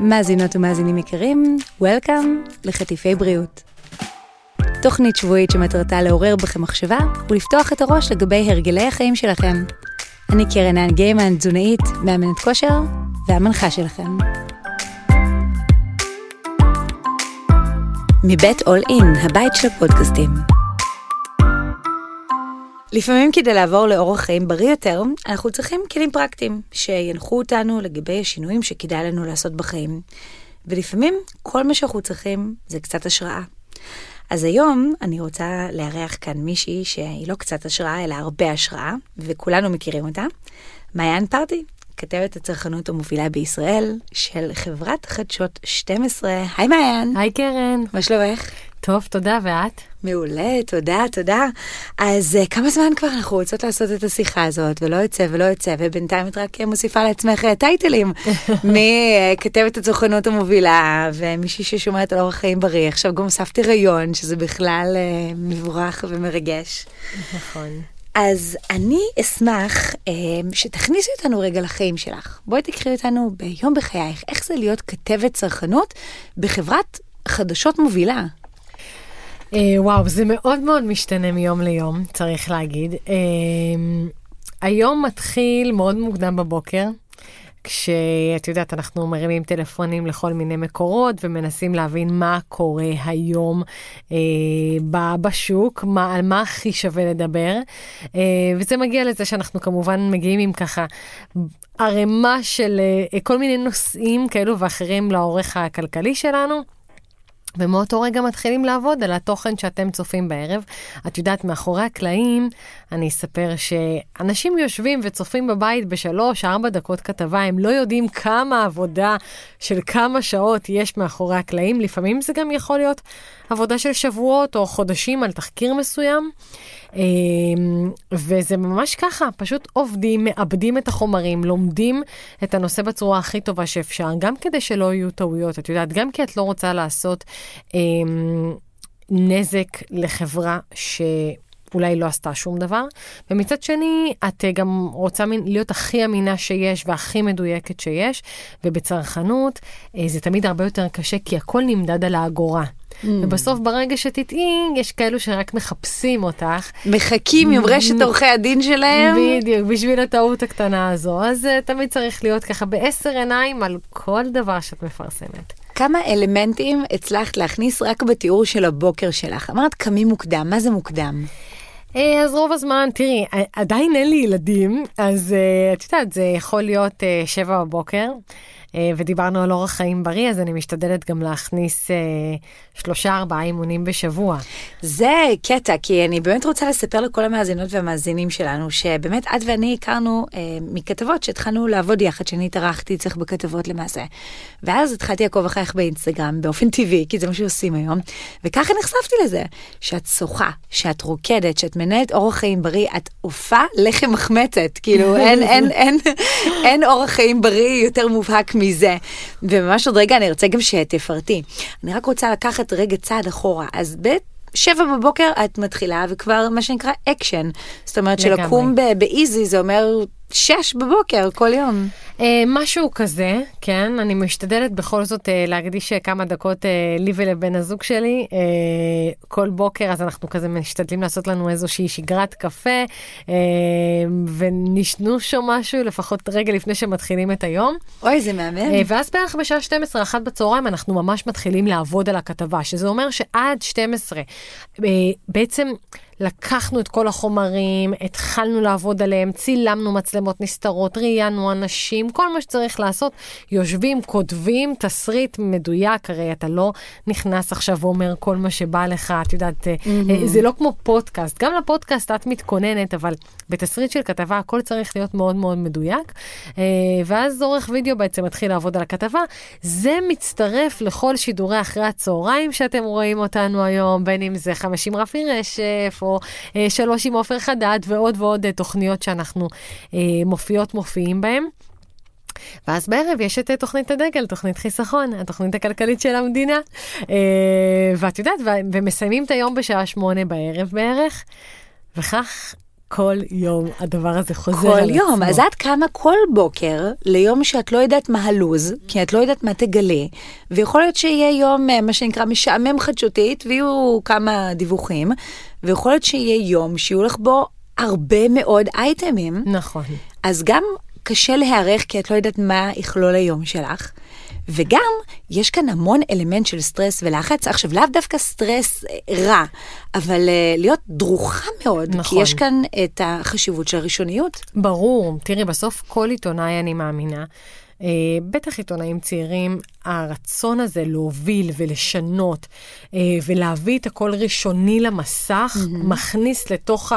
מאזינות ומאזינים יקרים, Welcome לחטיפי בריאות. תוכנית שבועית שמטרתה לעורר בכם מחשבה ולפתוח את הראש לגבי הרגלי החיים שלכם. אני קרן האן גיימן, תזונאית, מאמנת כושר והמנחה שלכם. מבית אול אין, הבית של הפודקאסטים. לפעמים כדי לעבור לאורח חיים בריא יותר, אנחנו צריכים כלים פרקטיים שינחו אותנו לגבי השינויים שכדאי לנו לעשות בחיים. ולפעמים כל מה שאנחנו צריכים זה קצת השראה. אז היום אני רוצה לארח כאן מישהי שהיא לא קצת השראה, אלא הרבה השראה, וכולנו מכירים אותה, מעיין פרטי, כתבת הצרכנות המובילה בישראל של חברת חדשות 12. היי מעיין. היי קרן. מה שלומך? טוב, תודה, ואת? מעולה, תודה, תודה. אז uh, כמה זמן כבר אנחנו רוצות לעשות את השיחה הזאת, ולא יוצא ולא יוצא, ובינתיים את רק מוסיפה לעצמך אה, טייטלים. מכתבת הצרכנות המובילה, ומישהי ששומרת על אורח חיים בריא. עכשיו גם הוספתי הריון, שזה בכלל uh, מבורך ומרגש. נכון. אז אני אשמח אה, שתכניסי אותנו רגע לחיים שלך. בואי תקחי אותנו ביום בחייך, איך זה להיות כתבת צרכנות בחברת חדשות מובילה. אה, וואו, זה מאוד מאוד משתנה מיום ליום, צריך להגיד. אה, היום מתחיל מאוד מוקדם בבוקר. כשאת יודעת, אנחנו מרימים טלפונים לכל מיני מקורות ומנסים להבין מה קורה היום אה, בשוק, מה, על מה הכי שווה לדבר. אה, וזה מגיע לזה שאנחנו כמובן מגיעים עם ככה ערימה של אה, כל מיני נושאים כאלו ואחרים לעורך הכלכלי שלנו. ומאותו רגע מתחילים לעבוד על התוכן שאתם צופים בערב. את יודעת, מאחורי הקלעים, אני אספר שאנשים יושבים וצופים בבית בשלוש, ארבע דקות כתבה, הם לא יודעים כמה עבודה של כמה שעות יש מאחורי הקלעים. לפעמים זה גם יכול להיות עבודה של שבועות או חודשים על תחקיר מסוים. אמ, וזה ממש ככה, פשוט עובדים, מאבדים את החומרים, לומדים את הנושא בצורה הכי טובה שאפשר, גם כדי שלא יהיו טעויות, את יודעת, גם כי את לא רוצה לעשות אה, נזק לחברה ש... אולי לא עשתה שום דבר, ומצד שני, את אה, גם רוצה להיות הכי אמינה שיש והכי מדויקת שיש, ובצרכנות אה, זה תמיד הרבה יותר קשה, כי הכל נמדד על האגורה. Mm. ובסוף ברגע שתטעי, יש כאלו שרק מחפשים אותך. מחכים עם רשת עורכי הדין שלהם. בדיוק, בשביל הטעות הקטנה הזו. אז uh, תמיד צריך להיות ככה בעשר עיניים על כל דבר שאת מפרסמת. כמה אלמנטים הצלחת להכניס רק בתיאור של הבוקר שלך? אמרת קמים מוקדם, מה זה מוקדם? אה, אז רוב הזמן, תראי, עדיין אין לי ילדים, אז את יודעת, זה יכול להיות שבע בבוקר. אה, ודיברנו על אורח חיים בריא, אז אני משתדלת גם להכניס אה, שלושה, ארבעה אימונים בשבוע. זה קטע, כי אני באמת רוצה לספר לכל המאזינות והמאזינים שלנו, שבאמת את ואני הכרנו אה, מכתבות שהתחלנו לעבוד יחד, שאני התארחתי אצלך בכתבות למעשה. ואז התחלתי לעקוב אחריך באינסטגרם באופן טבעי, כי זה מה שעושים היום, וככה נחשפתי לזה, שאת שוחה, שאת רוקדת, שאת מנהלת אורח חיים בריא, את אופה לחם מחמצת, כאילו אין, אין, אין, אין, אין אורח חיים בריא יותר מובהק מזה. וממש עוד רגע אני ארצה גם שתפרטי. אני רק רוצה לקחת רגע צעד אחורה. אז ב... שבע בבוקר את מתחילה וכבר מה שנקרא אקשן. זאת אומרת שלקום באיזי זה אומר שש בבוקר כל יום. Uh, משהו כזה, כן, אני משתדלת בכל זאת uh, להקדיש כמה דקות uh, לי ולבן הזוג שלי uh, כל בוקר, אז אנחנו כזה משתדלים לעשות לנו איזושהי שגרת קפה uh, ונשנוש או משהו לפחות רגע לפני שמתחילים את היום. אוי, זה מהמם. Uh, ואז בערך בשעה 12, אחת בצהריים, אנחנו ממש מתחילים לעבוד על הכתבה, שזה אומר שעד 12, uh, בעצם... לקחנו את כל החומרים, התחלנו לעבוד עליהם, צילמנו מצלמות נסתרות, ראיינו אנשים, כל מה שצריך לעשות, יושבים, כותבים תסריט מדויק, הרי אתה לא נכנס עכשיו ואומר כל מה שבא לך, את יודעת, mm-hmm. זה לא כמו פודקאסט, גם לפודקאסט את מתכוננת, אבל בתסריט של כתבה הכל צריך להיות מאוד מאוד מדויק, אה, ואז עורך וידאו בעצם מתחיל לעבוד על הכתבה. זה מצטרף לכל שידורי אחרי הצהריים שאתם רואים אותנו היום, בין אם זה חמשים רפי רשף, או אה, שלוש עם עופר חדד, ועוד ועוד אה, תוכניות שאנחנו אה, מופיעות, מופיעים בהן. ואז בערב יש את תוכנית הדגל, תוכנית חיסכון, התוכנית הכלכלית של המדינה. ואת יודעת, ומסיימים את היום בשעה שמונה בערב בערך, וכך כל יום הדבר הזה חוזר כל על יום, עצמו. אז את קמה כל בוקר ליום שאת לא יודעת מה הלו"ז, כי את לא יודעת מה תגלה, ויכול להיות שיהיה יום, אה, מה שנקרא, משעמם חדשותית, ויהיו כמה דיווחים, ויכול להיות שיהיה יום שיהיו לך בו הרבה מאוד אייטמים, נכון. אז גם קשה להיערך, כי את לא יודעת מה יכלול היום שלך. וגם, יש כאן המון אלמנט של סטרס ולחץ. עכשיו, לאו דווקא סטרס אה, רע, אבל uh, להיות דרוכה מאוד, נכון. כי יש כאן את החשיבות של הראשוניות. ברור, תראי, בסוף כל עיתונאי, אני מאמינה, בטח עיתונאים צעירים, הרצון הזה להוביל ולשנות אה, ולהביא את הכל ראשוני למסך, mm-hmm. מכניס לתוך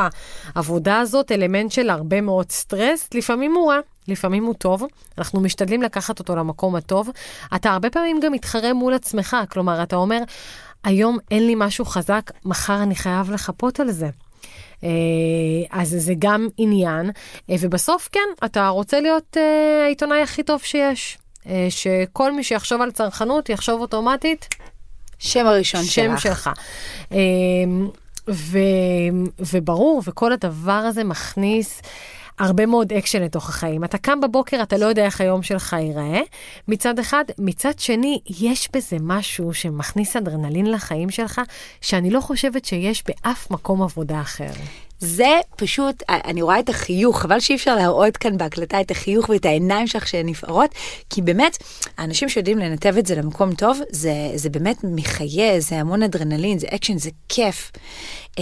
העבודה הזאת אלמנט של הרבה מאוד סטרס, לפעמים הוא רע. לפעמים הוא טוב, אנחנו משתדלים לקחת אותו למקום הטוב. אתה הרבה פעמים גם מתחרה מול עצמך, כלומר, אתה אומר, היום אין לי משהו חזק, מחר אני חייב לחפות על זה. אה, אז זה גם עניין, אה, ובסוף כן, אתה רוצה להיות אה, העיתונאי הכי טוב שיש. שכל מי שיחשוב על צרכנות יחשוב אוטומטית שם הראשון שם שלך. שלך. אה, ו, וברור, וכל הדבר הזה מכניס הרבה מאוד אקשן לתוך החיים. אתה קם בבוקר, אתה לא יודע איך היום שלך ייראה, מצד אחד. מצד שני, יש בזה משהו שמכניס אדרנלין לחיים שלך, שאני לא חושבת שיש באף מקום עבודה אחר. זה פשוט, אני רואה את החיוך, חבל שאי אפשר להראות כאן בהקלטה את החיוך ואת העיניים שלך שהן נפערות, כי באמת, האנשים שיודעים לנתב את זה למקום טוב, זה, זה באמת מחיה, זה המון אדרנלין, זה אקשן, זה כיף. Um,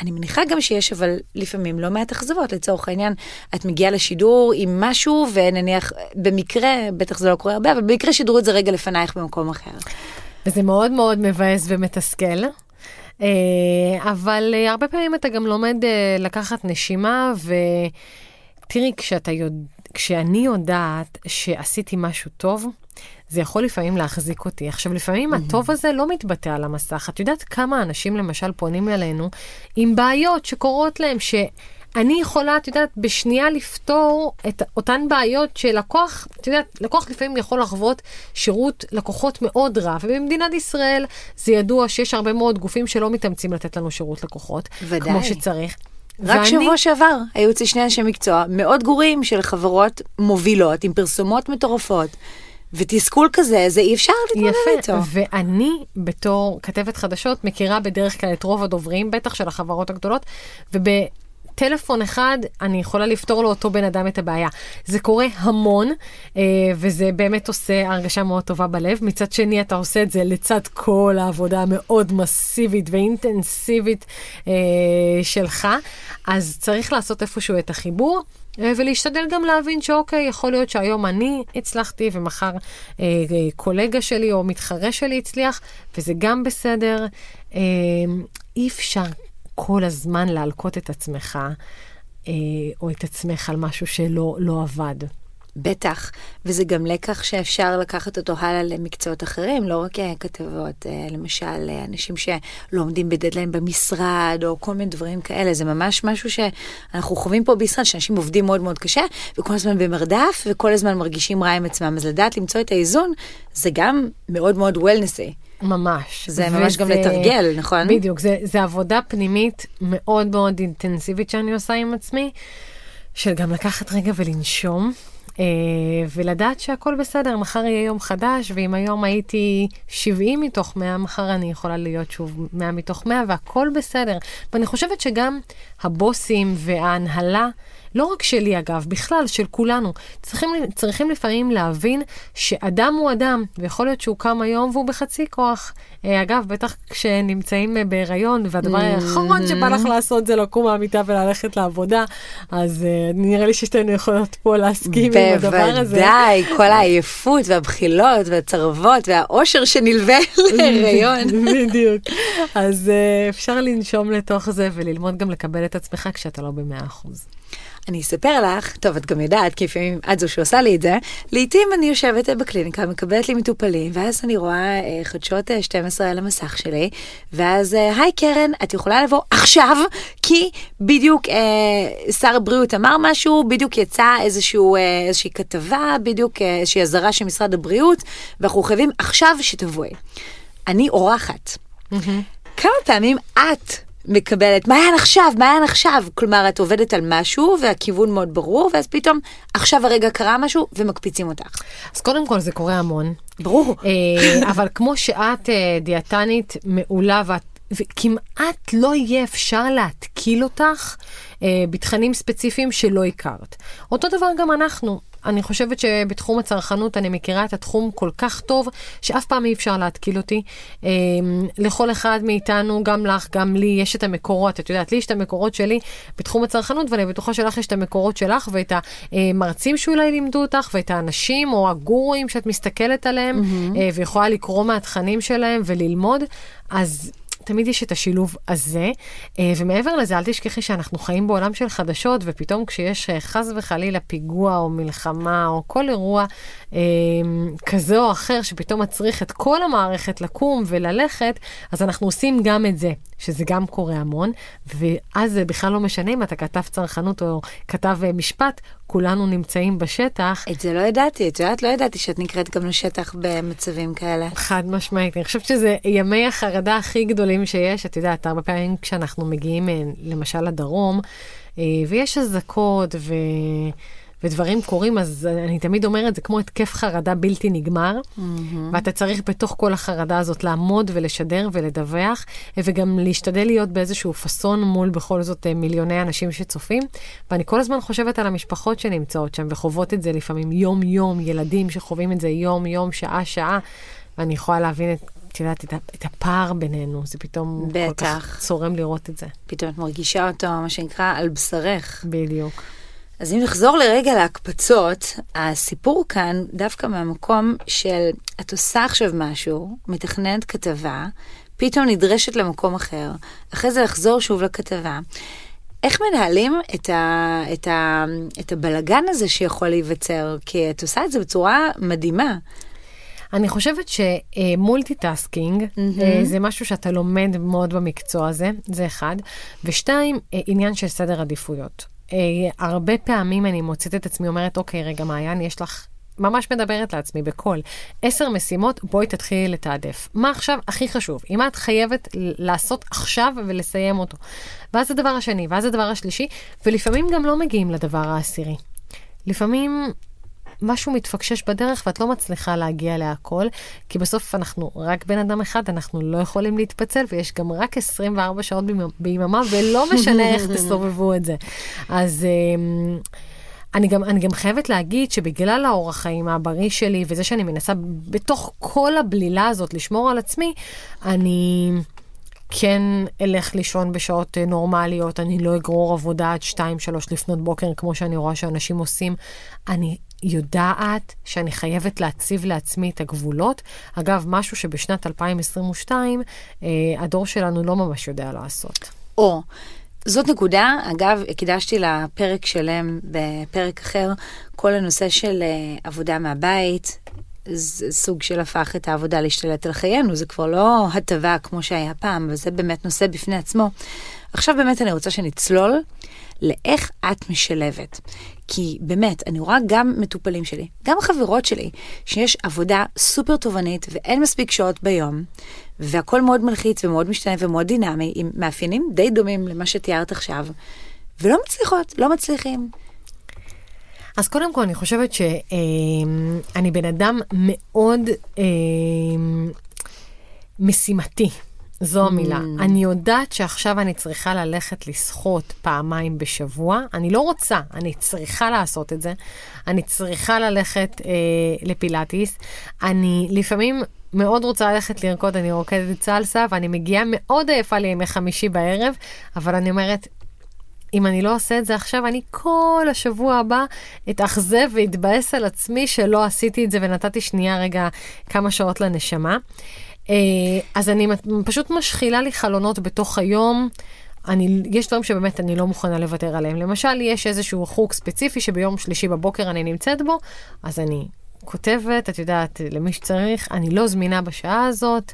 אני מניחה גם שיש, אבל לפעמים לא מעט אכזבות, לצורך העניין, את מגיעה לשידור עם משהו, ונניח, במקרה, בטח זה לא קורה הרבה, אבל במקרה שידרו את זה רגע לפנייך במקום אחר. וזה מאוד מאוד מבאס ומתסכל. אה, אבל אה, הרבה פעמים אתה גם לומד אה, לקחת נשימה, ותראי, כשאתה יודע, כשאני יודעת שעשיתי משהו טוב, זה יכול לפעמים להחזיק אותי. עכשיו, לפעמים הטוב הזה לא מתבטא על המסך. את יודעת כמה אנשים למשל פונים אלינו עם בעיות שקורות להם, ש... אני יכולה, את יודעת, בשנייה לפתור את אותן בעיות שלקוח, את יודעת, לקוח לפעמים יכול לחוות שירות לקוחות מאוד רע, ובמדינת ישראל זה ידוע שיש הרבה מאוד גופים שלא מתאמצים לתת לנו שירות לקוחות, ודאי. כמו שצריך. רק ואני- שבוע שעבר היו אצלי שני אנשי מקצוע מאוד גרועים של חברות מובילות עם פרסומות מטורפות, ותסכול כזה, זה אי אפשר להתמודד איתו. יפה, ואני בתור כתבת חדשות מכירה בדרך כלל את רוב הדוברים, בטח של החברות הגדולות, ובטלפון אחד אני יכולה לפתור לאותו בן אדם את הבעיה. זה קורה המון, אה, וזה באמת עושה הרגשה מאוד טובה בלב. מצד שני, אתה עושה את זה לצד כל העבודה המאוד מסיבית ואינטנסיבית אה, שלך, אז צריך לעשות איפשהו את החיבור. אה, ולהשתדל גם להבין שאוקיי, יכול להיות שהיום אני הצלחתי ומחר אה, קולגה שלי או מתחרה שלי הצליח, וזה גם בסדר. אה, אי אפשר כל הזמן להלקות את עצמך אה, או את עצמך על משהו שלא לא עבד. בטח, וזה גם לקח שאפשר לקחת אותו הלאה למקצועות אחרים, לא רק אה, כתבות, אה, למשל אה, אנשים שלא עומדים בדדליין במשרד, או כל מיני דברים כאלה, זה ממש משהו שאנחנו חווים פה בישראל, שאנשים עובדים מאוד מאוד קשה, וכל הזמן במרדף, וכל הזמן מרגישים רע עם עצמם, אז לדעת למצוא את האיזון, זה גם מאוד מאוד וולנסי. ממש. זה ממש גם וזה- לתרגל, נכון? בדיוק, זה, זה עבודה פנימית מאוד מאוד אינטנסיבית שאני עושה עם עצמי, של גם לקחת רגע ולנשום, ולדעת שהכל בסדר, מחר יהיה יום חדש, ואם היום הייתי 70 מתוך 100, מחר אני יכולה להיות שוב 100 מתוך 100, והכל בסדר. ואני חושבת שגם הבוסים וההנהלה, לא רק שלי אגב, בכלל, של כולנו, צריכים, צריכים לפעמים להבין שאדם הוא אדם, ויכול להיות שהוא קם היום והוא בחצי כוח. אה, אגב, בטח כשנמצאים אה, בהיריון, והדבר האחרון שבא לך לעשות זה לקום מהמיטה וללכת לעבודה, אז אה, נראה לי ששתינו יכולות פה להסכים עם הדבר הזה. בוודאי, כל העייפות והבחילות והצרבות והאושר שנלווה להיריון. בדיוק. אז אפשר לנשום לתוך זה וללמוד גם לקבל את עצמך כשאתה לא במאה אחוז. אני אספר לך, טוב, את גם יודעת, כי לפעמים את זו שעושה לי את זה, לעתים אני יושבת בקליניקה, מקבלת לי מטופלים, ואז אני רואה אה, חדשות אה, 12 על המסך שלי, ואז, אה, היי קרן, את יכולה לבוא עכשיו, כי בדיוק אה, שר הבריאות אמר משהו, בדיוק יצא איזשהו, אה, איזושהי כתבה, בדיוק אה, איזושהי אזהרה של משרד הבריאות, ואנחנו חייבים עכשיו שתבואי. אני אורחת. כמה פעמים את מקבלת, מעיין עכשיו, מעיין עכשיו. כלומר, את עובדת על משהו והכיוון מאוד ברור, ואז פתאום, עכשיו הרגע קרה משהו ומקפיצים אותך. אז קודם כל זה קורה המון. ברור. אה, אבל כמו שאת אה, דיאטנית מעולה ואת וכמעט לא יהיה אפשר להתקיל אותך אה, בתכנים ספציפיים שלא הכרת. אותו דבר גם אנחנו. אני חושבת שבתחום הצרכנות אני מכירה את התחום כל כך טוב, שאף פעם אי אפשר להתקיל אותי. אה, לכל אחד מאיתנו, גם לך, גם לי, יש את המקורות. את יודעת, לי יש את המקורות שלי בתחום הצרכנות, ואני בטוחה שלך יש את המקורות שלך, ואת המרצים שאולי לימדו אותך, ואת האנשים או הגורואים שאת מסתכלת עליהם, mm-hmm. אה, ויכולה לקרוא מהתכנים שלהם וללמוד. אז תמיד יש את השילוב הזה. אה, ומעבר לזה, אל תשכחי שאנחנו חיים בעולם של חדשות, ופתאום כשיש אה, חס וחלילה פיגוע או מלחמה או כל אירוע אה, כזה או אחר, שפתאום מצריך את כל המערכת לקום וללכת, אז אנחנו עושים גם את זה, שזה גם קורה המון, ואז זה בכלל לא משנה אם אתה כתב צרכנות או כתב משפט, כולנו נמצאים בשטח. את זה לא ידעתי, את יודעת, לא ידעתי שאת נקראת גם לשטח במצבים כאלה. חד משמעית, אני חושבת שזה ימי החרדה הכי גדולים שיש, את יודעת, הרבה פעמים כשאנחנו מגיעים אה, למשל לדרום, אה, ויש אזעקות ו... ודברים קורים, אז אני תמיד אומרת, זה כמו התקף חרדה בלתי נגמר, mm-hmm. ואתה צריך בתוך כל החרדה הזאת לעמוד ולשדר ולדווח, וגם להשתדל להיות באיזשהו פאסון מול בכל זאת אה, מיליוני אנשים שצופים. ואני כל הזמן חושבת על המשפחות שנמצאות שם וחוות את זה לפעמים יום-יום, ילדים שחווים את זה יום-יום, שעה-שעה, ואני יכולה להבין את... את יודעת, את, הפער בינינו, זה פתאום בטח. כל כך צורם לראות את זה. פתאום את מרגישה אותו, מה שנקרא, על בשרך. בדיוק. אז אם נחזור לרגע להקפצות, הסיפור כאן דווקא מהמקום של את עושה עכשיו משהו, מתכננת כתבה, פתאום נדרשת למקום אחר, אחרי זה לחזור שוב לכתבה. איך מנהלים את, ה, את, ה, את הבלגן הזה שיכול להיווצר? כי את עושה את זה בצורה מדהימה. אני חושבת ש multitasking mm-hmm. זה משהו שאתה לומד מאוד במקצוע הזה, זה אחד. ושתיים, אה, עניין של סדר עדיפויות. אה, הרבה פעמים אני מוצאת את עצמי אומרת, אוקיי, רגע, מעיין, יש לך... ממש מדברת לעצמי בקול. עשר משימות, בואי תתחילי לתעדף. מה עכשיו הכי חשוב? אם את חייבת לעשות עכשיו ולסיים אותו. ואז הדבר השני, ואז הדבר השלישי, ולפעמים גם לא מגיעים לדבר העשירי. לפעמים משהו מתפקשש בדרך ואת לא מצליחה להגיע להכל, כי בסוף אנחנו רק בן אדם אחד, אנחנו לא יכולים להתפצל, ויש גם רק 24 שעות ביממה, ולא משנה איך תסובבו את זה. אז... אמ, אני גם, אני גם חייבת להגיד שבגלל האורח חיים הבריא שלי, וזה שאני מנסה בתוך כל הבלילה הזאת לשמור על עצמי, אני כן אלך לישון בשעות אה, נורמליות, אני לא אגרור עבודה עד 2-3 לפנות בוקר, כמו שאני רואה שאנשים עושים. אני יודעת שאני חייבת להציב לעצמי את הגבולות. אגב, משהו שבשנת 2022 אה, הדור שלנו לא ממש יודע לעשות. או, זאת נקודה, אגב, הקדשתי לה פרק שלם בפרק אחר, כל הנושא של אה, עבודה מהבית, זה סוג של הפך את העבודה להשתלט על חיינו, זה כבר לא הטבה כמו שהיה פעם, וזה באמת נושא בפני עצמו. עכשיו באמת אני רוצה שנצלול לאיך את משלבת. כי באמת, אני רואה גם מטופלים שלי, גם חברות שלי, שיש עבודה סופר תובענית ואין מספיק שעות ביום, והכל מאוד מלחיץ ומאוד משתנה ומאוד דינמי, עם מאפיינים די דומים למה שתיארת עכשיו, ולא מצליחות, לא מצליחים. אז קודם כל, אני חושבת שאני אה, בן אדם מאוד אה, משימתי. זו המילה. Mm. אני יודעת שעכשיו אני צריכה ללכת לשחות פעמיים בשבוע. אני לא רוצה, אני צריכה לעשות את זה. אני צריכה ללכת אה, לפילאטיס. אני לפעמים מאוד רוצה ללכת לרקוד, אני רוקדת סלסה, ואני מגיעה מאוד עייפה לימי חמישי בערב, אבל אני אומרת, אם אני לא אעשה את זה עכשיו, אני כל השבוע הבא אתאכזב ואתבאס על עצמי שלא עשיתי את זה ונתתי שנייה רגע כמה שעות לנשמה. אה, אז אני פשוט משחילה לי חלונות בתוך היום. אני, יש דברים שבאמת אני לא מוכנה לוותר עליהם. למשל, יש איזשהו חוג ספציפי שביום שלישי בבוקר אני נמצאת בו, אז אני כותבת, את יודעת, למי שצריך, אני לא זמינה בשעה הזאת,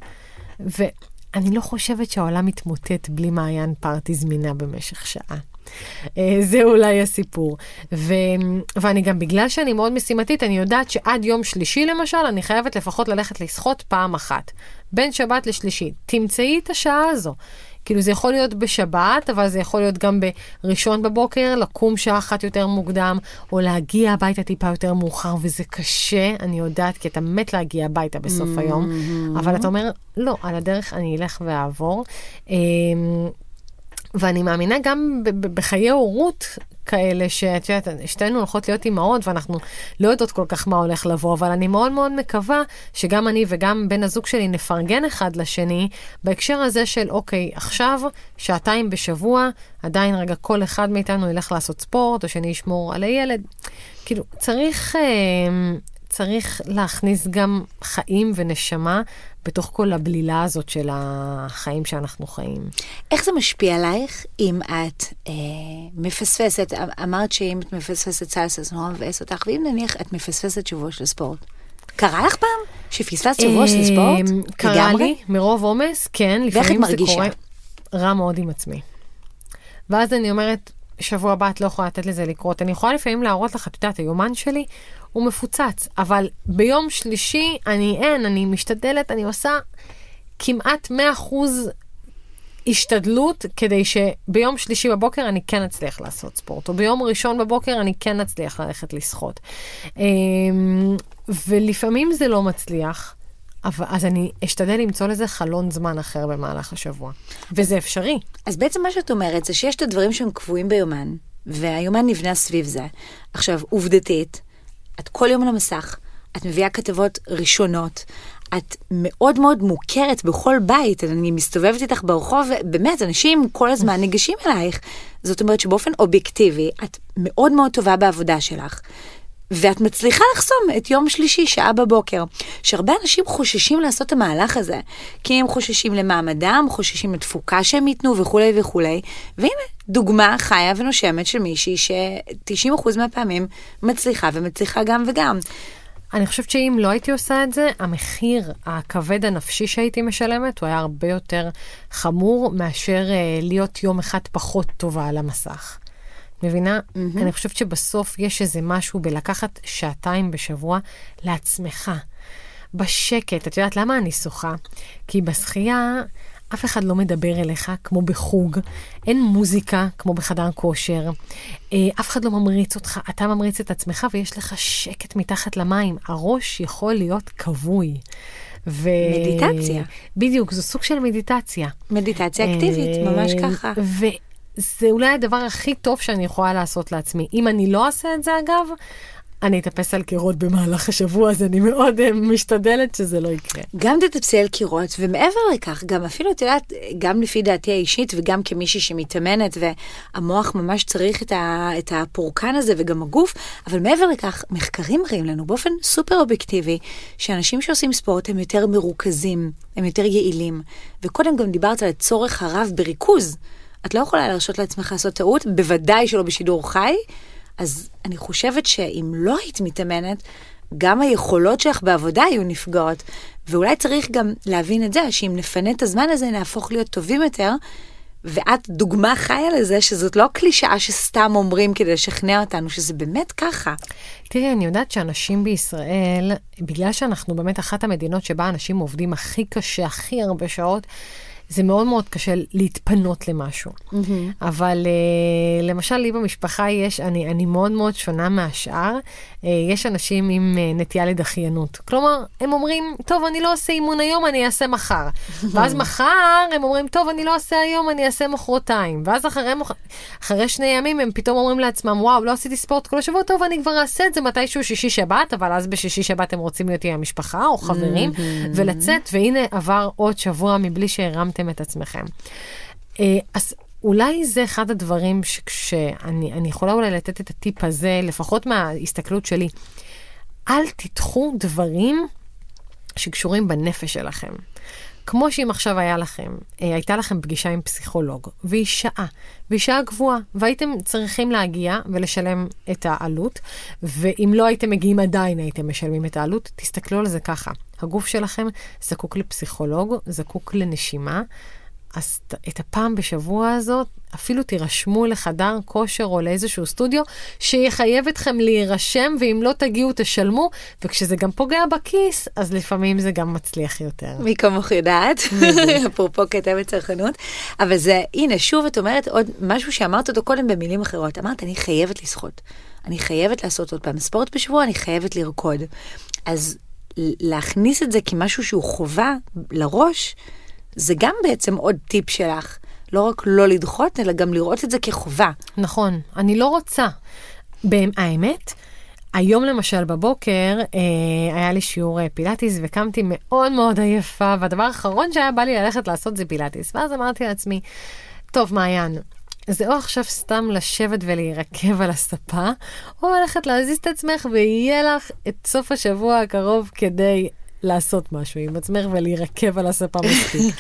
ואני לא חושבת שהעולם מתמוטט בלי מעיין פארטי זמינה במשך שעה. אה, זה אולי הסיפור. ו... ואני גם, בגלל שאני מאוד משימתית, אני יודעת שעד יום שלישי למשל, אני חייבת לפחות ללכת לשחות פעם אחת. בין שבת לשלישי. תמצאי את השעה הזו. כאילו זה יכול להיות בשבת, אבל זה יכול להיות גם בראשון בבוקר, לקום שעה אחת יותר מוקדם, או להגיע הביתה טיפה יותר מאוחר, וזה קשה, אני יודעת, כי אתה מת להגיע הביתה בסוף mm-hmm. היום, אבל אתה אומר, לא, על הדרך אני אלך ואעבור. ואני מאמינה גם בחיי הורות כאלה, שאת יודעת, שתינו הולכות להיות אימהות ואנחנו לא יודעות כל כך מה הולך לבוא, אבל אני מאוד מאוד מקווה שגם אני וגם בן הזוג שלי נפרגן אחד לשני, בהקשר הזה של, אוקיי, עכשיו, שעתיים בשבוע, עדיין רגע כל אחד מאיתנו ילך לעשות ספורט, או שאני אשמור על הילד. כאילו, צריך... אה, צריך להכניס גם חיים ונשמה בתוך כל הבלילה הזאת של החיים שאנחנו חיים. איך זה משפיע עלייך אם את אה, מפספסת, אמרת שאם את מפספסת סלסה זה נורא מבאס אותך, ואם נניח את מפספסת שבוע של ספורט? קרה לך פעם שפספסת שבוע של ספורט? אמ, קרה לי, מרוב עומס, כן, לפעמים זה קורה רע מאוד עם עצמי. ואז אני אומרת, שבוע הבא את לא יכולה לתת לזה לקרות. אני יכולה לפעמים להראות לך, את יודעת, היומן שלי הוא מפוצץ, אבל ביום שלישי אני אין, אני משתדלת, אני עושה כמעט 100% השתדלות כדי שביום שלישי בבוקר אני כן אצליח לעשות ספורט, או ביום ראשון בבוקר אני כן אצליח ללכת לשחות. אמ, ולפעמים זה לא מצליח. אבל, אז אני אשתדל למצוא לזה חלון זמן אחר במהלך השבוע, וזה אפשרי. אז בעצם מה שאת אומרת זה שיש את הדברים שהם קבועים ביומן, והיומן נבנה סביב זה. עכשיו, עובדתית, את כל יום על המסך, את מביאה כתבות ראשונות, את מאוד מאוד מוכרת בכל בית, אני מסתובבת איתך ברחוב, באמת, אנשים כל הזמן ניגשים אלייך. זאת אומרת שבאופן אובייקטיבי, את מאוד מאוד טובה בעבודה שלך. ואת מצליחה לחסום את יום שלישי, שעה בבוקר. שהרבה אנשים חוששים לעשות את המהלך הזה, כי הם חוששים למעמדם, חוששים לתפוקה שהם ייתנו וכולי וכולי. והנה, דוגמה חיה ונושמת של מישהי ש-90% מהפעמים מצליחה ומצליחה גם וגם. אני חושבת שאם לא הייתי עושה את זה, המחיר הכבד הנפשי שהייתי משלמת, הוא היה הרבה יותר חמור מאשר uh, להיות יום אחד פחות טובה על המסך. מבינה? Mm-hmm. אני חושבת שבסוף יש איזה משהו בלקחת שעתיים בשבוע לעצמך. בשקט. את יודעת למה אני שוחה? כי בשחייה אף אחד לא מדבר אליך כמו בחוג, אין מוזיקה כמו בחדר כושר, אה, אף אחד לא ממריץ אותך, אתה ממריץ את עצמך ויש לך שקט מתחת למים. הראש יכול להיות כבוי. ו... מדיטציה. בדיוק, זו סוג של מדיטציה. מדיטציה אקטיבית, ממש אה, ככה. זה אולי הדבר הכי טוב שאני יכולה לעשות לעצמי. אם אני לא אעשה את זה, אגב, אני אטפס על קירות במהלך השבוע, אז אני מאוד uh, משתדלת שזה לא יקרה. גם תטפסי על קירות, ומעבר לכך, גם אפילו, את יודעת, גם לפי דעתי האישית, וגם כמישהי שמתאמנת, והמוח ממש צריך את, ה, את הפורקן הזה, וגם הגוף, אבל מעבר לכך, מחקרים מראים לנו באופן סופר אובייקטיבי, שאנשים שעושים ספורט הם יותר מרוכזים, הם יותר יעילים. וקודם גם דיברת על הצורך הרב בריכוז. את לא יכולה להרשות לעצמך לעשות טעות, בוודאי שלא בשידור חי. אז אני חושבת שאם לא היית מתאמנת, גם היכולות שלך בעבודה היו נפגעות. ואולי צריך גם להבין את זה, שאם נפנה את הזמן הזה, נהפוך להיות טובים יותר. ואת דוגמה חיה לזה שזאת לא קלישאה שסתם אומרים כדי לשכנע אותנו, שזה באמת ככה. תראי, אני יודעת שאנשים בישראל, בגלל שאנחנו באמת אחת המדינות שבה אנשים עובדים הכי קשה, הכי הרבה שעות, זה מאוד מאוד קשה להתפנות למשהו. Mm-hmm. אבל uh, למשל, לי במשפחה יש, אני, אני מאוד מאוד שונה מהשאר, uh, יש אנשים עם uh, נטייה לדחיינות. כלומר, הם אומרים, טוב, אני לא עושה אימון היום, אני אעשה מחר. ואז מחר הם אומרים, טוב, אני לא אעשה היום, אני אעשה מחרתיים. ואז אחרי, אחרי שני ימים הם פתאום אומרים לעצמם, וואו, לא עשיתי ספורט כל השבוע, טוב, אני כבר אעשה את זה מתישהו שישי-שבת, אבל אז בשישי-שבת הם רוצים להיות עם המשפחה או חברים, mm-hmm. ולצאת, והנה עבר עוד שבוע מבלי שהרמת שמתם את עצמכם. אה, אז אולי זה אחד הדברים שאני יכולה אולי לתת את הטיפ הזה, לפחות מההסתכלות שלי. אל תדחו דברים שקשורים בנפש שלכם. כמו שאם עכשיו היה לכם, אה, הייתה לכם פגישה עם פסיכולוג, והיא שעה, והיא שעה גבוהה, והייתם צריכים להגיע ולשלם את העלות, ואם לא הייתם מגיעים עדיין הייתם משלמים את העלות, תסתכלו על זה ככה. הגוף שלכם זקוק לפסיכולוג, זקוק לנשימה, אז את הפעם בשבוע הזאת, אפילו תירשמו לחדר כושר או לאיזשהו סטודיו, שיחייב אתכם להירשם, ואם לא תגיעו תשלמו, וכשזה גם פוגע בכיס, אז לפעמים זה גם מצליח יותר. מי כמוך יודעת, אפרופו כתבת צרכנות, אבל זה, הנה, שוב את אומרת עוד משהו שאמרת אותו קודם במילים אחרות. אמרת, אני חייבת לשחות. אני חייבת לעשות עוד פעם ספורט בשבוע, אני חייבת לרקוד. אז להכניס את זה כמשהו שהוא חובה לראש, זה גם בעצם עוד טיפ שלך. לא רק לא לדחות, אלא גם לראות את זה כחובה. נכון, אני לא רוצה. האמת, היום למשל בבוקר אה, היה לי שיעור אה, פילאטיס וקמתי מאוד מאוד עייפה, והדבר האחרון שהיה בא לי ללכת לעשות זה פילאטיס. ואז אמרתי לעצמי, טוב, מעיין, זה או עכשיו סתם לשבת ולהירקב על הספה, או ללכת להזיז את עצמך ויהיה לך את סוף השבוע הקרוב כדי לעשות משהו עם עצמך ולהירקב על הספה מספיק.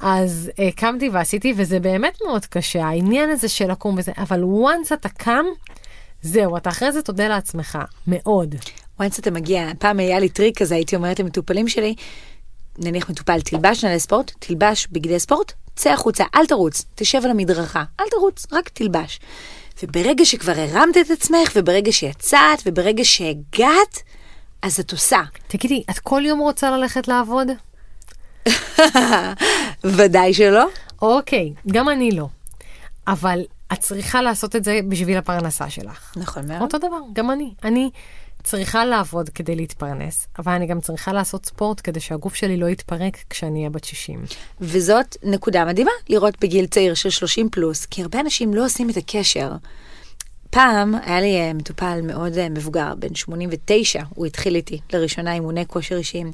אז uh, קמתי ועשיתי, וזה באמת מאוד קשה, העניין הזה של לקום וזה, אבל once אתה קם, זהו, אתה אחרי זה תודה לעצמך, מאוד. once אתה מגיע, פעם היה לי טריק כזה, הייתי אומרת למטופלים שלי, נניח מטופל, תלבש נעלי ספורט, תלבש בגדי ספורט, צא החוצה, אל תרוץ, תשב על המדרכה, אל תרוץ, רק תלבש. וברגע שכבר הרמת את עצמך, וברגע שיצאת, וברגע שהגעת, אז את עושה. תגידי, את כל יום רוצה ללכת לעבוד? ודאי שלא. אוקיי, גם אני לא. אבל את צריכה לעשות את זה בשביל הפרנסה שלך. נכון מאוד. אותו דבר, גם אני. אני צריכה לעבוד כדי להתפרנס, אבל אני גם צריכה לעשות ספורט כדי שהגוף שלי לא יתפרק כשאני אהיה בת 60. וזאת נקודה מדהימה לראות בגיל צעיר של 30 פלוס, כי הרבה אנשים לא עושים את הקשר. פעם היה לי אה, מטופל מאוד אה, מבוגר, בן 89, הוא התחיל איתי לראשונה אימוני כושר אישיים.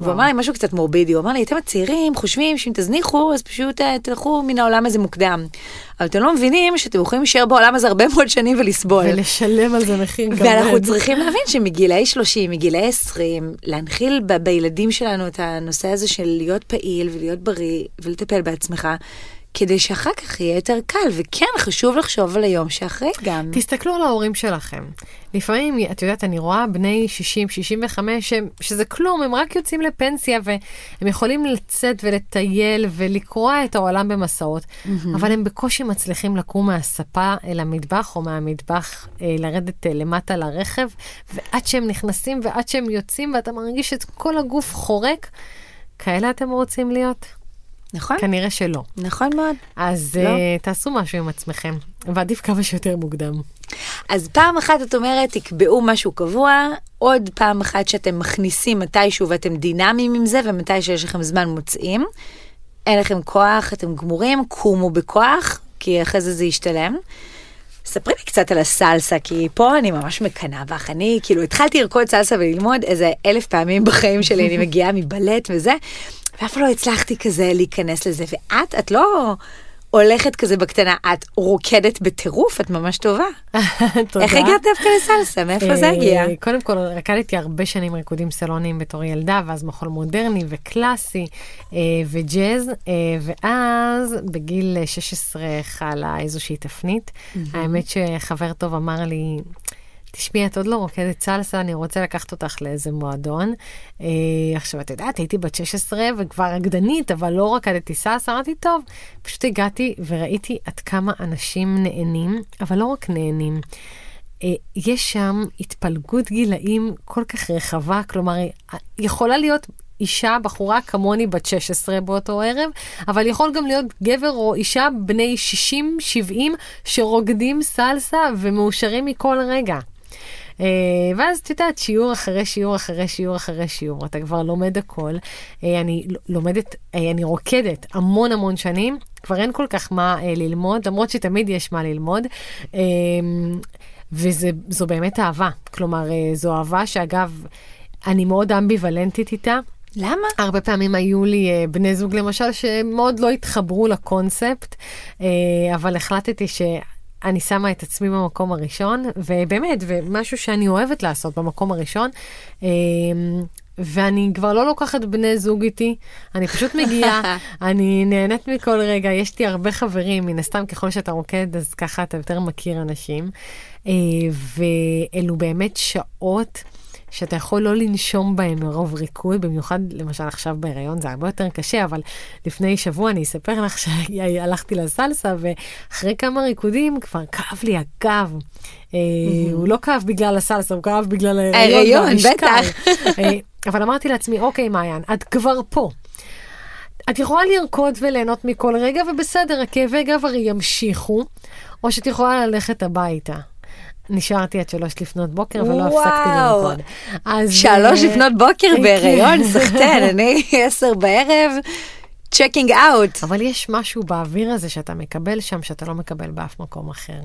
והוא אמר לי משהו קצת מורבידי, הוא אמר לי, אתם הצעירים חושבים שאם תזניחו, אז פשוט uh, תלכו מן העולם הזה מוקדם. אבל אתם לא מבינים שאתם יכולים להישאר בעולם הזה הרבה מאוד שנים ולסבול. ולשלם על זה מחיר כבד. ואנחנו צריכים להבין שמגילאי 30, מגילאי 20, להנחיל ב- בילדים שלנו את הנושא הזה של להיות פעיל ולהיות בריא ולטפל בעצמך. כדי שאחר כך יהיה יותר קל, וכן, חשוב לחשוב על היום שאחרי גם. תסתכלו על ההורים שלכם. לפעמים, את יודעת, אני רואה בני 60, 65, שזה כלום, הם רק יוצאים לפנסיה, והם יכולים לצאת ולטייל ולקרוע את העולם במסעות, mm-hmm. אבל הם בקושי מצליחים לקום מהספה אל המטבח, או מהמטבח אה, לרדת אה, למטה לרכב, ועד שהם נכנסים ועד שהם יוצאים, ואתה מרגיש את כל הגוף חורק, כאלה אתם רוצים להיות? נכון. כנראה שלא. נכון מאוד. אז לא. uh, תעשו משהו עם עצמכם, ועדיף כמה שיותר מוקדם. אז פעם אחת את אומרת, תקבעו משהו קבוע, עוד פעם אחת שאתם מכניסים מתישהו ואתם דינמיים עם זה, ומתי שיש לכם זמן מוצאים. אין לכם כוח, אתם גמורים, קומו בכוח, כי אחרי זה זה ישתלם. ספרי לי קצת על הסלסה, כי פה אני ממש מקנאה בך. אני כאילו התחלתי לרקוד סלסה וללמוד איזה אלף פעמים בחיים שלי, אני מגיעה מבלט וזה. ואף לא הצלחתי כזה להיכנס לזה, ואת, את לא הולכת כזה בקטנה, את רוקדת בטירוף, את ממש טובה. תודה. איך הגעת דווקא לסלסה? מאיפה זה הגיע? אה, קודם כל, רקדתי הרבה שנים ריקודים סלוניים בתור ילדה, ואז מחול מודרני וקלאסי אה, וג'אז, אה, ואז בגיל 16 חלה איזושהי תפנית. האמת שחבר טוב אמר לי, תשמעי, את עוד לא רוקדת סלסה, אני רוצה לקחת אותך לאיזה מועדון. אה, עכשיו, את יודעת, הייתי בת 16 וכבר רקדנית, אבל לא רקדתי סלסה, אמרתי, טוב. פשוט הגעתי וראיתי עד כמה אנשים נהנים, אבל לא רק נהנים. אה, יש שם התפלגות גילאים כל כך רחבה, כלומר, יכולה להיות אישה, בחורה כמוני בת 16 באותו ערב, אבל יכול גם להיות גבר או אישה בני 60-70 שרוקדים סלסה ומאושרים מכל רגע. אה, ואז את יודעת, שיעור אחרי שיעור אחרי שיעור אחרי שיעור, אתה כבר לומד הכל. אה, אני לומדת, אה, אני רוקדת המון המון שנים, כבר אין כל כך מה ללמוד, למרות שתמיד יש מה ללמוד. וזו באמת אהבה. כלומר, זו אהבה שאגב, אני מאוד אמביוולנטית איתה. למה? הרבה פעמים היו לי בני זוג למשל שמאוד לא התחברו לקונספט, אבל החלטתי ש... אני שמה את עצמי במקום הראשון, ובאמת, ומשהו שאני אוהבת לעשות במקום הראשון. אמ, ואני כבר לא לוקחת בני זוג איתי, אני פשוט מגיעה, אני נהנית מכל רגע, יש לי הרבה חברים, מן הסתם ככל שאתה רוקד, אז ככה אתה יותר מכיר אנשים. אה, ואלו באמת שעות שאתה יכול לא לנשום בהם מרוב ריקוד, במיוחד למשל עכשיו בהיריון זה הרבה יותר קשה, אבל לפני שבוע אני אספר לך שהלכתי לסלסה, ואחרי כמה ריקודים כבר כאב לי הגב. אה, הוא לא כאב בגלל הסלסה, הוא כאב בגלל ההיריון. בטח. אה, אבל אמרתי לעצמי, אוקיי, מעיין, את כבר פה. את יכולה לרקוד וליהנות מכל רגע, ובסדר, הכאבי גב הרי ימשיכו, או שאת יכולה ללכת הביתה. נשארתי עד שלוש לפנות בוקר ולא הפסקתי לרקוד. שלוש לפנות בוקר בהיריון, סחטיין, אני עשר בערב. checking out. אבל יש משהו באוויר הזה שאתה מקבל שם, שאתה לא מקבל באף מקום אחר.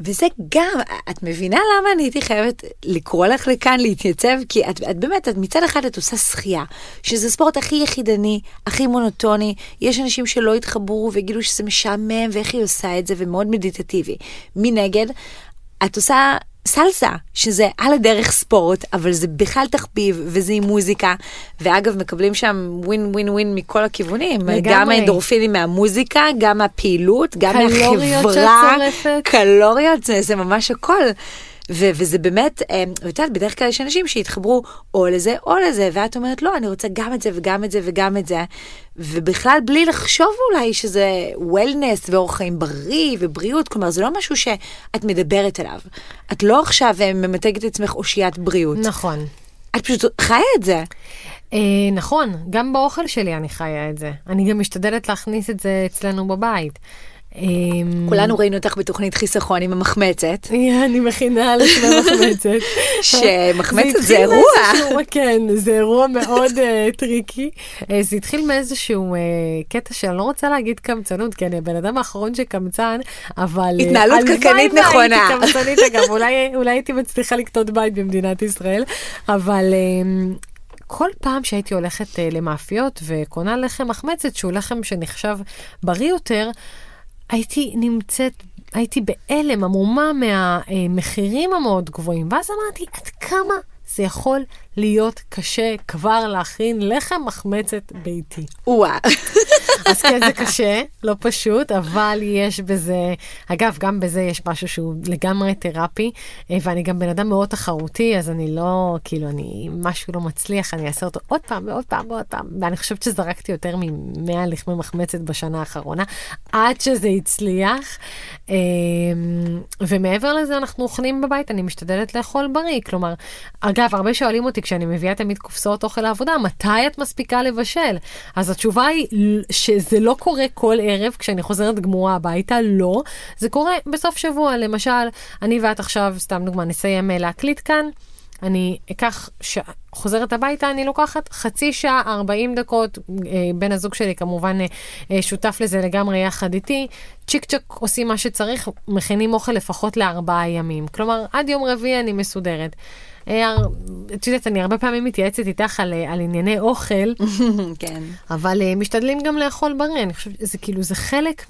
וזה גם, את מבינה למה אני הייתי חייבת לקרוא לך לכאן להתייצב? כי את, את באמת, את מצד אחד את עושה שחייה, שזה ספורט הכי יחידני, הכי מונוטוני, יש אנשים שלא יתחברו ויגידו שזה משעמם ואיך היא עושה את זה ומאוד מדיטטיבי. מנגד, את עושה סלסה, שזה על הדרך ספורט, אבל זה בכלל תחביב, וזה עם מוזיקה. ואגב, מקבלים שם ווין ווין ווין מכל הכיוונים. לגמרי. גם האנדורפינים מהמוזיקה, גם מהפעילות, גם מהחברה. קלוריות שאת צורפת. קלוריות, זה, זה ממש הכל. ו- וזה באמת, אה, את יודעת, בדרך כלל יש אנשים שהתחברו או לזה או לזה, ואת אומרת, לא, אני רוצה גם את זה וגם את זה וגם את זה, ובכלל בלי לחשוב אולי שזה וולנס ואורח חיים בריא ובריאות, כלומר, זה לא משהו שאת מדברת עליו. את לא עכשיו אה, ממתגת את עצמך אושיית בריאות. נכון. את פשוט חיה את זה. אה, נכון, גם באוכל שלי אני חיה את זה. אני גם משתדלת להכניס את זה אצלנו בבית. אמ, כולנו ראינו אותך בתוכנית חיסכון עם המחמצת. אני מכינה על עצמי מחמצת. שמחמצת זה אירוע. כן, זה אירוע מאוד אה, tricky. אה, זה התחיל מאיזשהו אה, קטע שאני לא רוצה להגיד קמצנות, כי אני הבן אדם האחרון שקמצן, אבל... התנהלות קלקנית נכונה. הלוואי והייתי קמצנית, אגב, אולי הייתי מצליחה לקנות בית במדינת ישראל, אבל... כל פעם שהייתי הולכת למאפיות וקונה לחם מחמצת, שהוא לחם שנחשב בריא יותר, הייתי נמצאת, הייתי בהלם, עמומה מהמחירים המאוד גבוהים, ואז אמרתי, עד כמה זה יכול להיות קשה כבר להכין לחם מחמצת ביתי. וואה. אז כן, זה קשה, לא פשוט, אבל יש בזה, אגב, גם בזה יש משהו שהוא לגמרי תרפי, אה, ואני גם בן אדם מאוד תחרותי, אז אני לא, כאילו, אני, משהו לא מצליח, אני אעשה אותו עוד פעם ועוד פעם ועוד פעם, ואני חושבת שזרקתי יותר מ-100 לחמי מחמצת בשנה האחרונה, עד שזה הצליח. אמ, ומעבר לזה, אנחנו אוכלים בבית, אני משתדלת לאכול בריא, כלומר, אגב, הרבה שואלים אותי, כשאני מביאה תמיד קופסאות אוכל לעבודה, מתי את מספיקה לבשל? אז התשובה היא שזה לא קורה כל ערב כשאני חוזרת גמורה הביתה, לא. זה קורה בסוף שבוע, למשל, אני ואת עכשיו, סתם דוגמה, נסיים אה, להקליט כאן. אני אקח, ש... חוזרת הביתה, אני לוקחת חצי שעה, 40 דקות, אה, בן הזוג שלי כמובן אה, שותף לזה לגמרי יחד איתי, צ'יק צ'ק עושים מה שצריך, מכינים אוכל לפחות לארבעה ימים. כלומר, עד יום רביעי אני מסודרת. אה, את יודעת, אני הרבה פעמים מתייעצת איתך על, אה, על ענייני אוכל, כן. אבל משתדלים גם לאכול בריא, אני חושבת, זה כאילו, זה חלק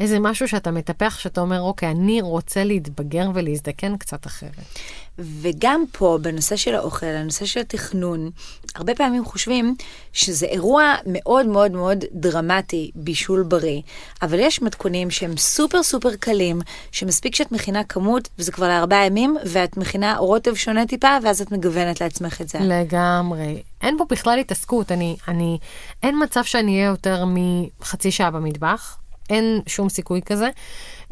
מאיזה משהו שאתה מטפח, שאתה אומר, אוקיי, אני רוצה להתבגר ולהזדקן קצת אחרת. וגם פה, בנושא של האוכל, הנושא של התכנון, הרבה פעמים חושבים שזה אירוע מאוד מאוד מאוד דרמטי, בישול בריא, אבל יש מתכונים שהם סופר סופר קלים, שמספיק שאת מכינה כמות, וזה כבר לארבעה ימים, ואת מכינה רוטב שונה טיפה, ואז את מגוונת לעצמך את זה. לגמרי. אין פה בכלל התעסקות, אני, אני, אין מצב שאני אהיה יותר מחצי שעה במטבח, אין שום סיכוי כזה.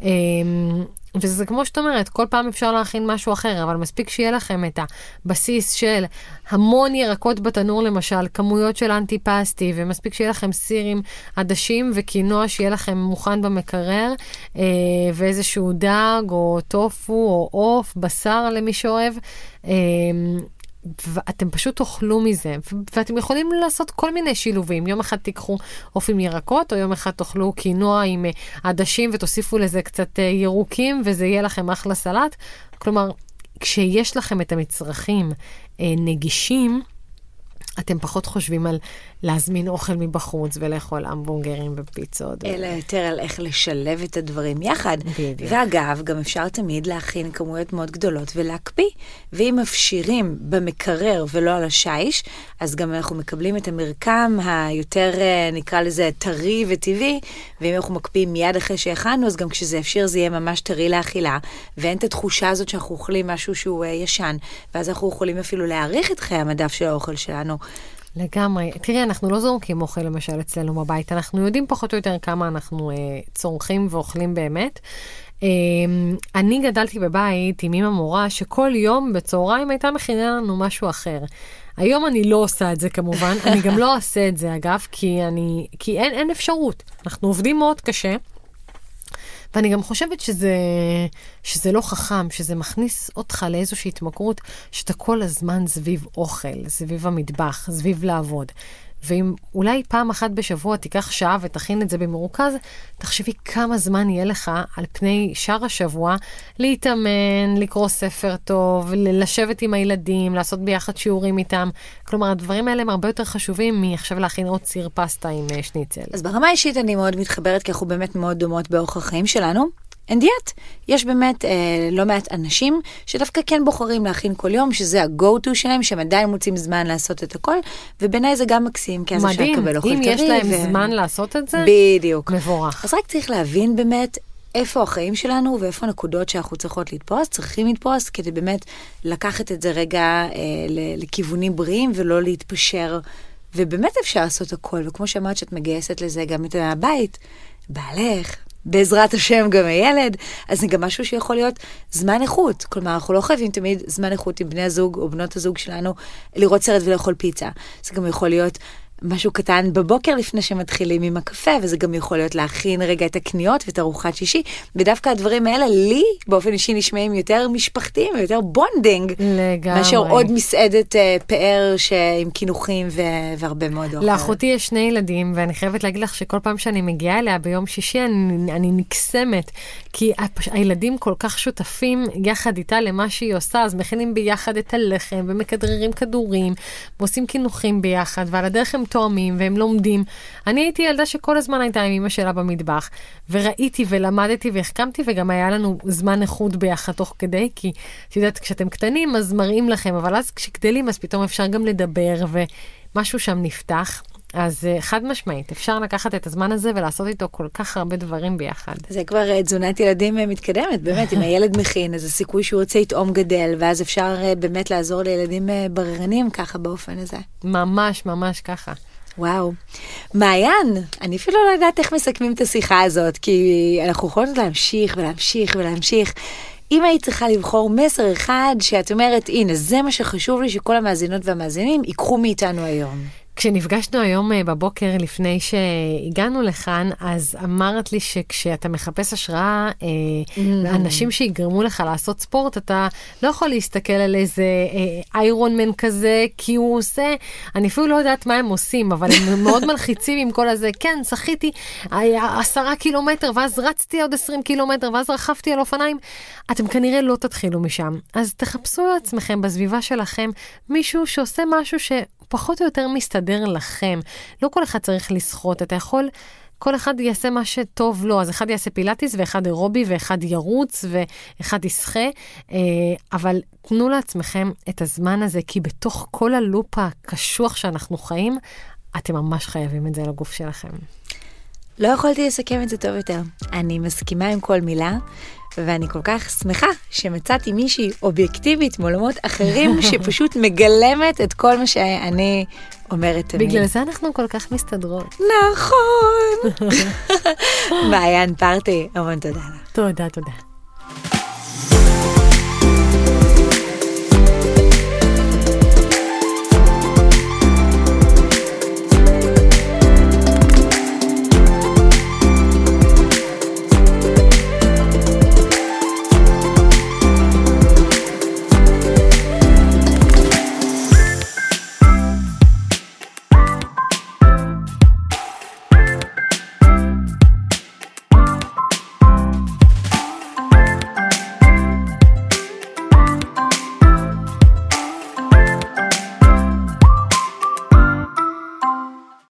אמ, וזה כמו שאת אומרת, כל פעם אפשר להכין משהו אחר, אבל מספיק שיהיה לכם את הבסיס של המון ירקות בתנור למשל, כמויות של אנטי פסטי, ומספיק שיהיה לכם סיר עם עדשים וקינוע שיהיה לכם מוכן במקרר, אה, ואיזשהו דג או טופו או עוף, בשר למי שאוהב. אה, ואתם פשוט תאכלו מזה, ואתם יכולים לעשות כל מיני שילובים. יום אחד תיקחו עוף עם ירקות, או יום אחד תאכלו קינוע עם אה, עדשים ותוסיפו לזה קצת אה, ירוקים, וזה יהיה לכם אחלה סלט. כלומר, כשיש לכם את המצרכים אה, נגישים, אתם פחות חושבים על להזמין אוכל מבחוץ ולאכול המבורגרים ופיצות. אלא יותר על איך לשלב את הדברים יחד. בדיוק. ואגב, גם אפשר תמיד להכין כמויות מאוד גדולות ולהקפיא. ואם מפשירים במקרר ולא על השיש, אז גם אנחנו מקבלים את המרקם היותר, אה, נקרא לזה, טרי וטבעי, ואם אנחנו מקפיאים מיד אחרי שהכנו, אז גם כשזה יפשיר זה יהיה ממש טרי לאכילה, ואין את התחושה הזאת שאנחנו אוכלים משהו שהוא אה, ישן, ואז אנחנו יכולים אפילו להאריך את חיי המדף של האוכל שלנו. לגמרי. תראי, אנחנו לא זורקים אוכל למשל אצלנו בבית, אנחנו יודעים פחות או יותר כמה אנחנו אה, צורכים ואוכלים באמת. אה, אני גדלתי בבית עם אמא מורה שכל יום בצהריים הייתה מכינה לנו משהו אחר. היום אני לא עושה את זה כמובן, אני גם לא אעשה את זה אגב, כי, אני, כי אין, אין אפשרות. אנחנו עובדים מאוד קשה. ואני גם חושבת שזה, שזה לא חכם, שזה מכניס אותך לאיזושהי התמכרות, שאתה כל הזמן סביב אוכל, סביב המטבח, סביב לעבוד. ואם אולי פעם אחת בשבוע תיקח שעה ותכין את זה במרוכז, תחשבי כמה זמן יהיה לך על פני שאר השבוע להתאמן, לקרוא ספר טוב, לשבת עם הילדים, לעשות ביחד שיעורים איתם. כלומר, הדברים האלה הם הרבה יותר חשובים מעכשיו להכין עוד סיר פסטה עם אה, שניצל. אז ברמה האישית אני מאוד מתחברת, כי אנחנו באמת מאוד דומות באורח החיים שלנו. אין דיאט. יש באמת אה, לא מעט אנשים שדווקא כן בוחרים להכין כל יום, שזה ה-go to שלהם, שהם עדיין מוצאים זמן לעשות את הכל, ובעיניי זה גם מקסים, כי אז אפשר לקבל אוכל טרי. מדהים, אם יש להם ו... זמן לעשות את זה, בדיוק. מבורך. אז רק צריך להבין באמת איפה החיים שלנו ואיפה הנקודות שאנחנו צריכות לתפוס, צריכים לתפוס, כדי באמת לקחת את זה רגע אה, לכיוונים בריאים ולא להתפשר. ובאמת אפשר לעשות הכל, וכמו שאמרת שאת מגייסת לזה גם את הבית, בעלך, בעזרת השם גם הילד, אז זה גם משהו שיכול להיות זמן איכות. כלומר, אנחנו לא חייבים תמיד זמן איכות עם בני הזוג או בנות הזוג שלנו לראות סרט ולאכול פיצה. זה גם יכול להיות משהו קטן בבוקר לפני שמתחילים עם הקפה, וזה גם יכול להיות להכין רגע את הקניות ואת ארוחת שישי, ודווקא הדברים האלה לי באופן אישי נשמעים יותר משפחתיים, יותר bonding, לגמרי. מאשר עוד מסעדת uh, פאר עם קינוחים ו- והרבה מאוד אוכל. לאחותי יש שני ילדים, ואני חייבת להגיד לך שכל פעם שאני מגיעה אליה ביום שישי, אני, אני נקסמת, כי הילדים כל כך שותפים יחד איתה למה שהיא עושה, אז מכינים ביחד את הלחם, ומכדררים כדורים, ועושים קינוחים ביחד, ועל הדרך הם תואמים והם לומדים. אני הייתי ילדה שכל הזמן הייתה עם אמא שלה במטבח, וראיתי ולמדתי והחכמתי, וגם היה לנו זמן איכות ביחד תוך כדי, כי את יודעת, כשאתם קטנים אז מראים לכם, אבל אז כשגדלים אז פתאום אפשר גם לדבר, ומשהו שם נפתח. אז uh, חד משמעית, אפשר לקחת את הזמן הזה ולעשות איתו כל כך הרבה דברים ביחד. זה כבר uh, תזונת ילדים uh, מתקדמת, באמת, אם הילד מכין, אז הסיכוי שהוא יוצא יטעום גדל, ואז אפשר באמת לעזור לילדים בררנים ככה באופן הזה. ממש, ממש ככה. וואו. מעיין, אני אפילו לא יודעת איך מסכמים את השיחה הזאת, כי אנחנו יכולות להמשיך ולהמשיך ולהמשיך. אם היית צריכה לבחור מסר אחד שאת אומרת, הנה, זה מה שחשוב לי שכל המאזינות והמאזינים ייקחו מאיתנו היום. כשנפגשנו היום אה, בבוקר לפני שהגענו לכאן, אז אמרת לי שכשאתה מחפש השראה, mm-hmm. אנשים שיגרמו לך לעשות ספורט, אתה לא יכול להסתכל על איזה איירון מן כזה, כי הוא עושה, אני אפילו לא יודעת מה הם עושים, אבל הם מאוד מלחיצים עם כל הזה. כן, שחיתי עשרה קילומטר, ואז רצתי עוד עשרים קילומטר, ואז רכבתי על אופניים. אתם כנראה לא תתחילו משם. אז תחפשו לעצמכם בסביבה שלכם מישהו שעושה משהו ש... פחות או יותר מסתדר לכם. לא כל אחד צריך לשחות, אתה יכול... כל אחד יעשה מה שטוב לו, אז אחד יעשה פילאטיס ואחד אירובי ואחד ירוץ ואחד ישחה, אה, אבל תנו לעצמכם את הזמן הזה, כי בתוך כל הלופ הקשוח שאנחנו חיים, אתם ממש חייבים את זה לגוף שלכם. לא יכולתי לסכם את זה טוב יותר. אני מסכימה עם כל מילה, ואני כל כך שמחה שמצאתי מישהי אובייקטיבית מעולמות אחרים, שפשוט מגלמת את כל מה שאני אומרת תמיד. בגלל זה אנחנו כל כך מסתדרות. נכון. מעיין פרטי, המון תודה לך. תודה, תודה.